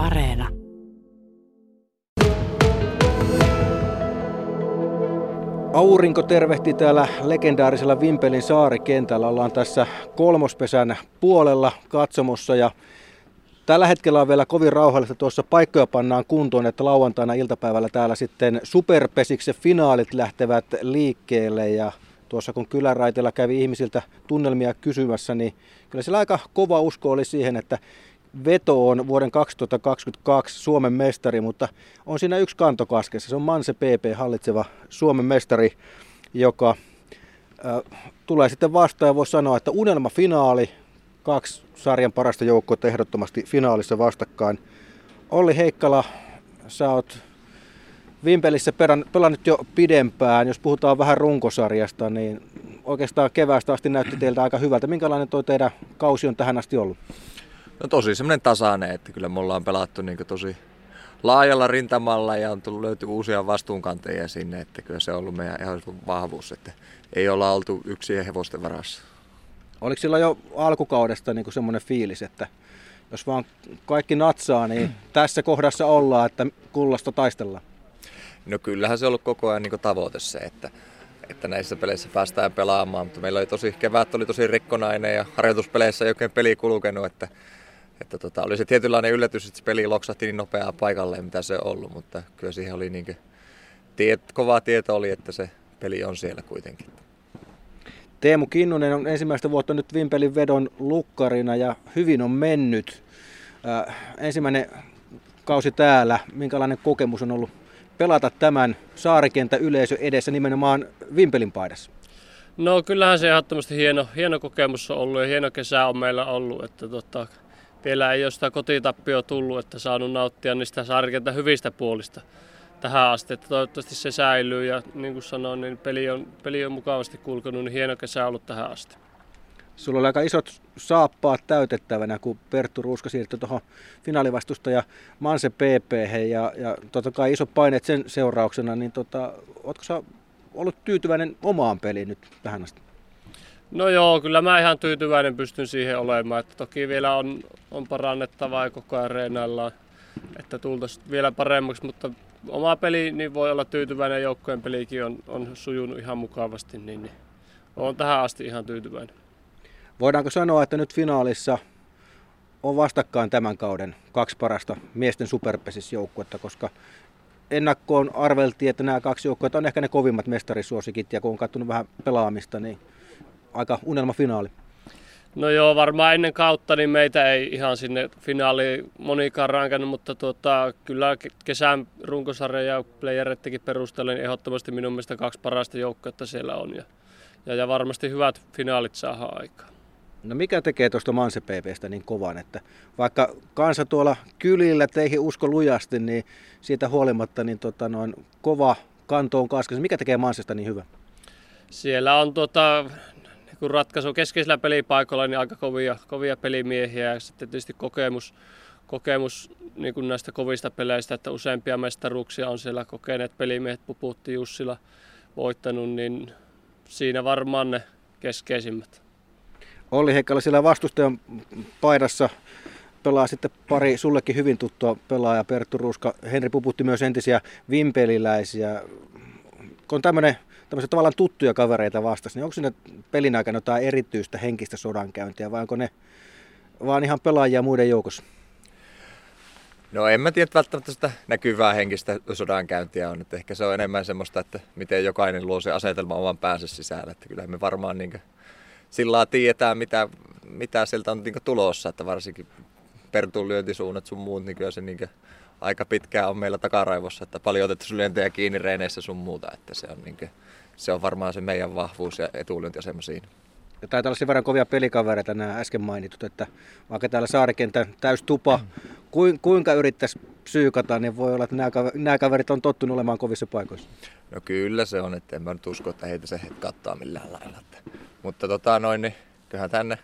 Areena. Aurinko tervehti täällä legendaarisella Vimpelin saarikentällä. Ollaan tässä kolmospesän puolella katsomossa ja tällä hetkellä on vielä kovin rauhallista. Tuossa paikkoja pannaan kuntoon, että lauantaina iltapäivällä täällä sitten superpesiksen finaalit lähtevät liikkeelle ja tuossa kun kyläraitilla kävi ihmisiltä tunnelmia kysymässä, niin kyllä siellä aika kova usko oli siihen, että veto on vuoden 2022 Suomen mestari, mutta on siinä yksi kanto kaskessa. Se on Manse PP hallitseva Suomen mestari, joka äh, tulee sitten vastaan ja voi sanoa, että unelmafinaali, kaksi sarjan parasta joukkoa ehdottomasti finaalissa vastakkain. Olli Heikkala, sä oot Vimpelissä pelannut jo pidempään. Jos puhutaan vähän runkosarjasta, niin oikeastaan keväästä asti näytti teiltä aika hyvältä. Minkälainen tuo teidän kausi on tähän asti ollut? No tosi semmoinen tasainen, että kyllä me ollaan pelattu niin tosi laajalla rintamalla ja on tullut löytyy uusia vastuunkantajia sinne, että kyllä se on ollut meidän ihan vahvuus, että ei olla oltu yksi hevosten varassa. Oliko sillä jo alkukaudesta niin semmoinen fiilis, että jos vaan kaikki natsaa, niin tässä kohdassa ollaan, että kullasta taistellaan? No kyllähän se on ollut koko ajan niin tavoite se, että, että näissä peleissä päästään pelaamaan, mutta meillä oli tosi, kevät oli tosi rikkonainen ja harjoituspeleissä ei oikein peli kulkenut, että että tota, oli se tietynlainen yllätys, että se peli loksahti niin nopeaa paikalleen, mitä se on ollut, mutta kyllä siihen oli niin tiet, kovaa tieto oli, että se peli on siellä kuitenkin. Teemu Kinnunen on ensimmäistä vuotta nyt Vimpelin vedon lukkarina ja hyvin on mennyt. Äh, ensimmäinen kausi täällä, minkälainen kokemus on ollut pelata tämän saarikentä yleisö edessä nimenomaan Vimpelin paidassa? No kyllähän se ehdottomasti hieno, hieno kokemus on ollut ja hieno kesä on meillä ollut. Että tota, vielä ei ole sitä kotitappio tullut, että saanut nauttia niistä sarkenta hyvistä puolista tähän asti. Että toivottavasti se säilyy ja niin kuin sanoin, niin peli on, peli on mukavasti kulkenut, niin hieno kesä ollut tähän asti. Sulla oli aika isot saappaat täytettävänä, kun Perttu Ruuska siirtyi tuohon finaalivastusta ja Manse PP ja, ja totta kai isot paineet sen seurauksena, niin tota, ootko sä ollut tyytyväinen omaan peliin nyt tähän asti? No joo, kyllä mä ihan tyytyväinen pystyn siihen olemaan. Että toki vielä on, on parannettavaa ja koko ajan reenaillaan, että tultaisiin vielä paremmaksi, mutta oma peli niin voi olla tyytyväinen joukkojen pelikin on, on sujunut ihan mukavasti, niin, niin olen tähän asti ihan tyytyväinen. Voidaanko sanoa, että nyt finaalissa on vastakkain tämän kauden kaksi parasta miesten superpesisjoukkuetta, koska ennakkoon arveltiin, että nämä kaksi joukkuetta on ehkä ne kovimmat mestarisuosikit, ja kun on katsonut vähän pelaamista, niin aika unelmafinaali. No joo, varmaan ennen kautta niin meitä ei ihan sinne finaaliin monikaan rankannut, mutta tuota, kyllä kesän runkosarja ja playerettekin perustellen niin ehdottomasti minun mielestä kaksi parasta joukkoa siellä on. Ja, ja, ja varmasti hyvät finaalit saadaan aikaan. No mikä tekee tuosta Manse PPstä niin kovan, että vaikka kansa tuolla kylillä teihin usko lujasti, niin siitä huolimatta niin tota noin kova kanto on kaskessa. Mikä tekee Mansesta niin hyvä? Siellä on tuota, kun ratkaisu keskeisillä pelipaikoilla, niin aika kovia, kovia pelimiehiä ja sitten tietysti kokemus, kokemus niin kuin näistä kovista peleistä, että useampia mestaruuksia on siellä kokeneet pelimiehet, Puputti Jussila voittanut, niin siinä varmaan ne keskeisimmät. Olli Heikkala siellä vastustajan paidassa pelaa sitten pari sullekin hyvin tuttua pelaaja Perttu Ruuska. Henri Puputti myös entisiä vimpeliläisiä. Kun on tämmöinen tämmöisiä tavallaan tuttuja kavereita vastasi, niin onko siinä pelin aikana jotain erityistä henkistä sodankäyntiä vai onko ne vaan ihan pelaajia muiden joukossa? No en mä tiedä välttämättä sitä näkyvää henkistä sodankäyntiä on, että ehkä se on enemmän semmoista, että miten jokainen luo se asetelma oman päänsä sisällä, että kyllä me varmaan niin sillä tiedetään, mitä, mitä sieltä on niin tulossa, että varsinkin Pertun lyöntisuunnat sun muut, niin kyllä se niin aika pitkään on meillä takaraivossa, että paljon otettu lyöntejä kiinni reeneissä sun muuta, että se on, niin kuin, se on varmaan se meidän vahvuus ja etulyöntiasema siinä. Ja taitaa olla sen verran kovia pelikavereita nämä äsken mainitut, että vaikka täällä saarikentän täys tupa, kuinka yrittäisi psyykata, niin voi olla, että nämä kaverit on tottunut olemaan kovissa paikoissa. No kyllä se on, että en mä nyt usko, että heitä se kattaa millään lailla. Mutta tota noin, niin kyllähän tänne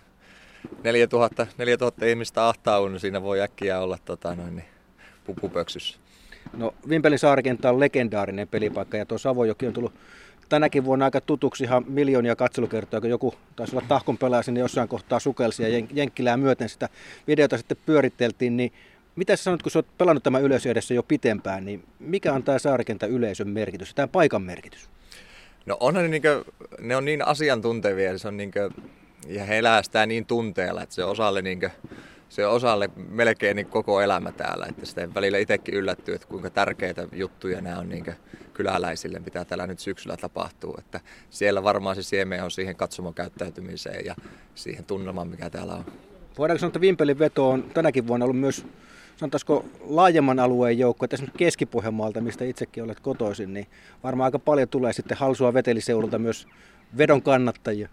4000, 4000 ihmistä ahtaa, niin siinä voi äkkiä olla tota noin, niin pupupöksyssä. No Vimpelin saarikenttä on legendaarinen pelipaikka ja tuo Savojoki on tullut tänäkin vuonna aika tutuksi ihan miljoonia katselukertoja, kun joku taisi olla tahkon pelaaja sinne jossain kohtaa sukelsi ja Jenkkilää myöten sitä videota sitten pyöritteltiin, niin Mitä sä sanot, kun sä oot pelannut tämän yleisö edessä jo pitempään, niin mikä on tämä saarikentän yleisön merkitys, tämä paikan merkitys? No onhan ne, niinkö, ne on niin asiantuntevia, se on niinkö, ja he elää sitä niin tunteella, että se osalle, niinkö, se osalle melkein niin koko elämä täällä. Että sitten välillä itsekin yllättyy, että kuinka tärkeitä juttuja nämä on niinkö, kyläläisille, mitä täällä nyt syksyllä tapahtuu. Että siellä varmaan se siemen on siihen katsomon käyttäytymiseen ja siihen tunnelmaan, mikä täällä on. Voidaanko sanoa, että Vimpelin veto on tänäkin vuonna ollut myös sanotaanko laajemman alueen joukko, että esimerkiksi keski mistä itsekin olet kotoisin, niin varmaan aika paljon tulee sitten Halsua veteliseudulta myös vedon kannattajia.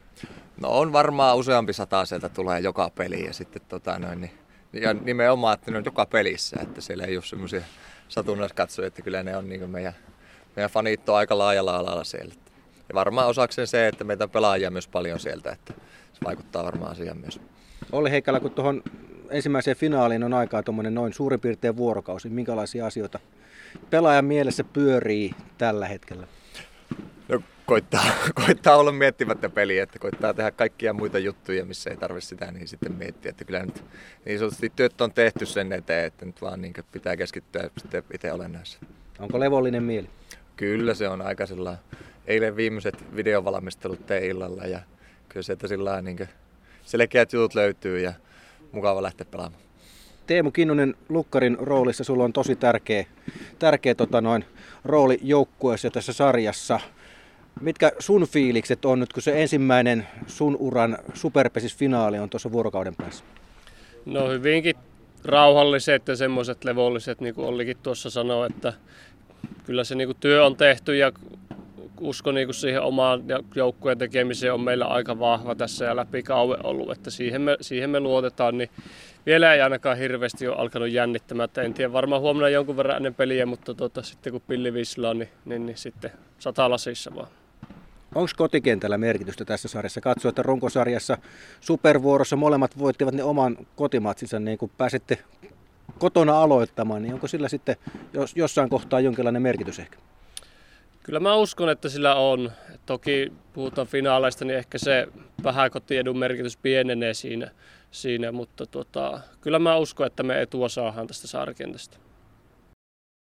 No on varmaan useampi sata sieltä tulee joka peli ja sitten tota noin, niin, ja nimenomaan, että ne on joka pelissä, että siellä ei ole semmoisia satunnaiskatsoja, että kyllä ne on niin meidän, meidän fanit on aika laajalla alalla siellä. Ja varmaan osakseen se, että meitä pelaajia myös paljon sieltä, että se vaikuttaa varmaan asiaan myös. Olli Heikkälä, kun tuohon ensimmäiseen finaaliin on aikaa tuommoinen noin suurin piirtein vuorokausi, minkälaisia asioita pelaajan mielessä pyörii tällä hetkellä? Koittaa, koittaa olla miettimättä peliä, että koittaa tehdä kaikkia muita juttuja, missä ei tarvitse sitä niin sitten miettiä. Että kyllä nyt niin sanotusti työt on tehty sen eteen, että nyt vaan niin pitää keskittyä sitten itse olennaiseen. Onko levollinen mieli? Kyllä se on aika sillä Eilen viimeiset videovalmistelut tein illalla ja kyllä sieltä sillä niin selkeät jutut löytyy ja mukava lähteä pelaamaan. Teemu Kinnunen Lukkarin roolissa sulla on tosi tärkeä, tärkeä tota noin, rooli joukkueessa tässä sarjassa. Mitkä sun fiilikset on nyt, kun se ensimmäinen sun uran superpesis-finaali on tuossa vuorokauden päässä? No hyvinkin rauhalliset ja semmoiset levolliset, niin kuin Ollikin tuossa sanoi, että kyllä se niin kuin työ on tehty ja usko niin kuin siihen omaan joukkueen tekemiseen on meillä aika vahva tässä ja läpi kauan ollut, että siihen me, siihen me luotetaan, niin vielä ei ainakaan hirveästi ole alkanut jännittämään. Että en tiedä, varmaan huomenna jonkun verran ennen peliä, mutta tuota, sitten kun pilli vislaa, niin, niin, niin sitten sata lasissa vaan. Onko kotikentällä merkitystä tässä sarjassa? Katso, että runkosarjassa supervuorossa molemmat voittivat ne oman kotimatsinsa, niin kun pääsette kotona aloittamaan, niin onko sillä sitten jos, jossain kohtaa jonkinlainen merkitys ehkä? Kyllä mä uskon, että sillä on. Toki puhutaan finaaleista, niin ehkä se vähän kotiedun merkitys pienenee siinä, siinä mutta tota, kyllä mä uskon, että me etua saadaan tästä saarikentästä.